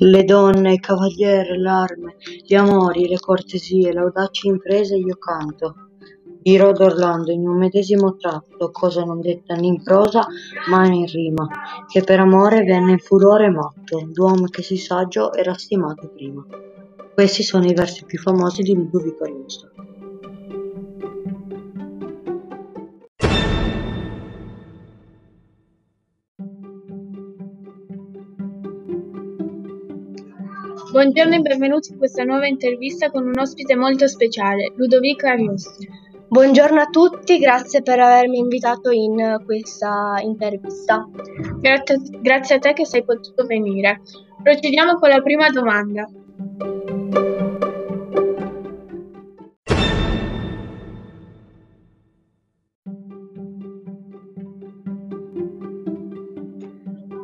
Le donne, i cavalieri, l'arme, gli amori, le cortesie, l'audaci imprese io canto. Dirò d'Orlando in un medesimo tratto, cosa non detta né in prosa, ma in rima, che per amore venne in furore matto, d'uomo che si saggio era stimato prima. Questi sono i versi più famosi di Ludovico Ariosto. Buongiorno e benvenuti in questa nuova intervista con un ospite molto speciale, Ludovico Ariosto. Buongiorno a tutti, grazie per avermi invitato in questa intervista. Grazie, grazie a te che sei potuto venire. Procediamo con la prima domanda.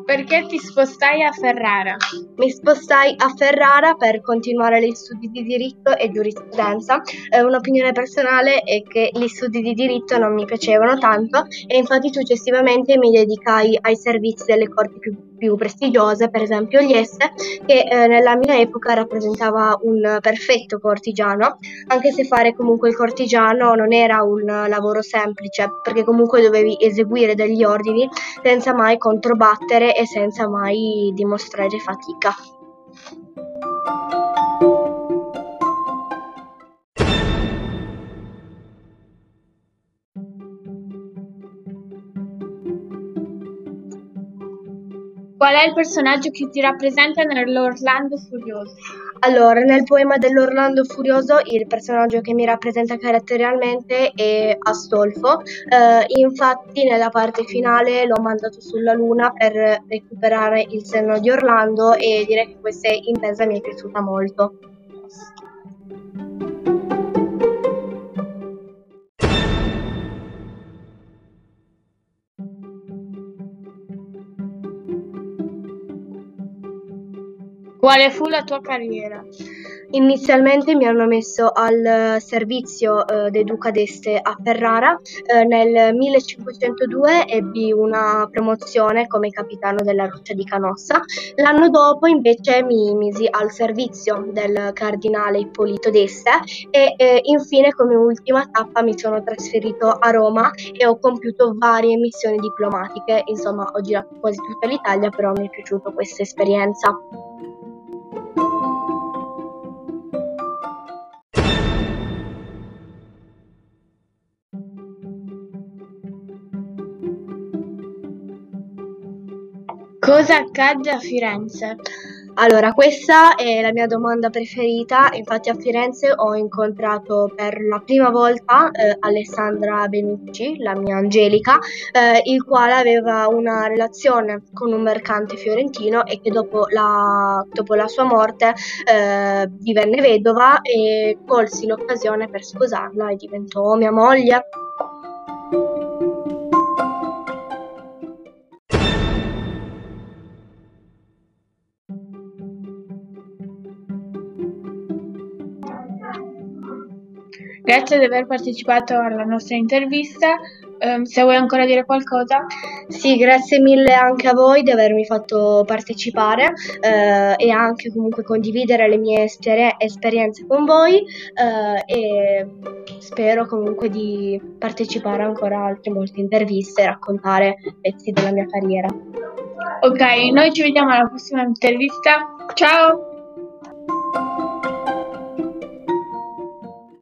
Perché ti spostai a Ferrara? Mi spostai a Ferrara per continuare gli studi di diritto e giurisprudenza. Eh, un'opinione personale è che gli studi di diritto non mi piacevano tanto e infatti successivamente mi dedicai ai servizi delle corti più, più prestigiose, per esempio l'IS, che eh, nella mia epoca rappresentava un perfetto cortigiano, anche se fare comunque il cortigiano non era un lavoro semplice, perché comunque dovevi eseguire degli ordini senza mai controbattere e senza mai dimostrare fatica. Jamaica Qual è il personaggio che ti rappresenta nell'Orlando Furioso? Allora, nel poema dell'Orlando Furioso il personaggio che mi rappresenta caratterialmente è Astolfo, eh, infatti nella parte finale l'ho mandato sulla luna per recuperare il senno di Orlando e direi che questa intesa mi è piaciuta molto. Quale fu la tua carriera? Inizialmente mi hanno messo al servizio eh, dei Duca d'Este a Ferrara. Eh, nel 1502 ebbi una promozione come capitano della Roccia di Canossa. L'anno dopo invece mi misi al servizio del cardinale Ippolito d'Este e eh, infine come ultima tappa mi sono trasferito a Roma e ho compiuto varie missioni diplomatiche. Insomma, ho girato quasi tutta l'Italia, però mi è piaciuta questa esperienza. Cosa accadde a Firenze? Allora, questa è la mia domanda preferita, infatti a Firenze ho incontrato per la prima volta eh, Alessandra Benucci, la mia Angelica, eh, il quale aveva una relazione con un mercante fiorentino e che dopo la, dopo la sua morte eh, divenne vedova e colsi l'occasione per sposarla e diventò mia moglie. Grazie di aver partecipato alla nostra intervista. Um, se vuoi ancora dire qualcosa? Sì, grazie mille anche a voi di avermi fatto partecipare eh, e anche comunque condividere le mie esper- esperienze con voi eh, e spero comunque di partecipare ancora a altre molte interviste e raccontare pezzi della mia carriera. Ok, noi ci vediamo alla prossima intervista. Ciao!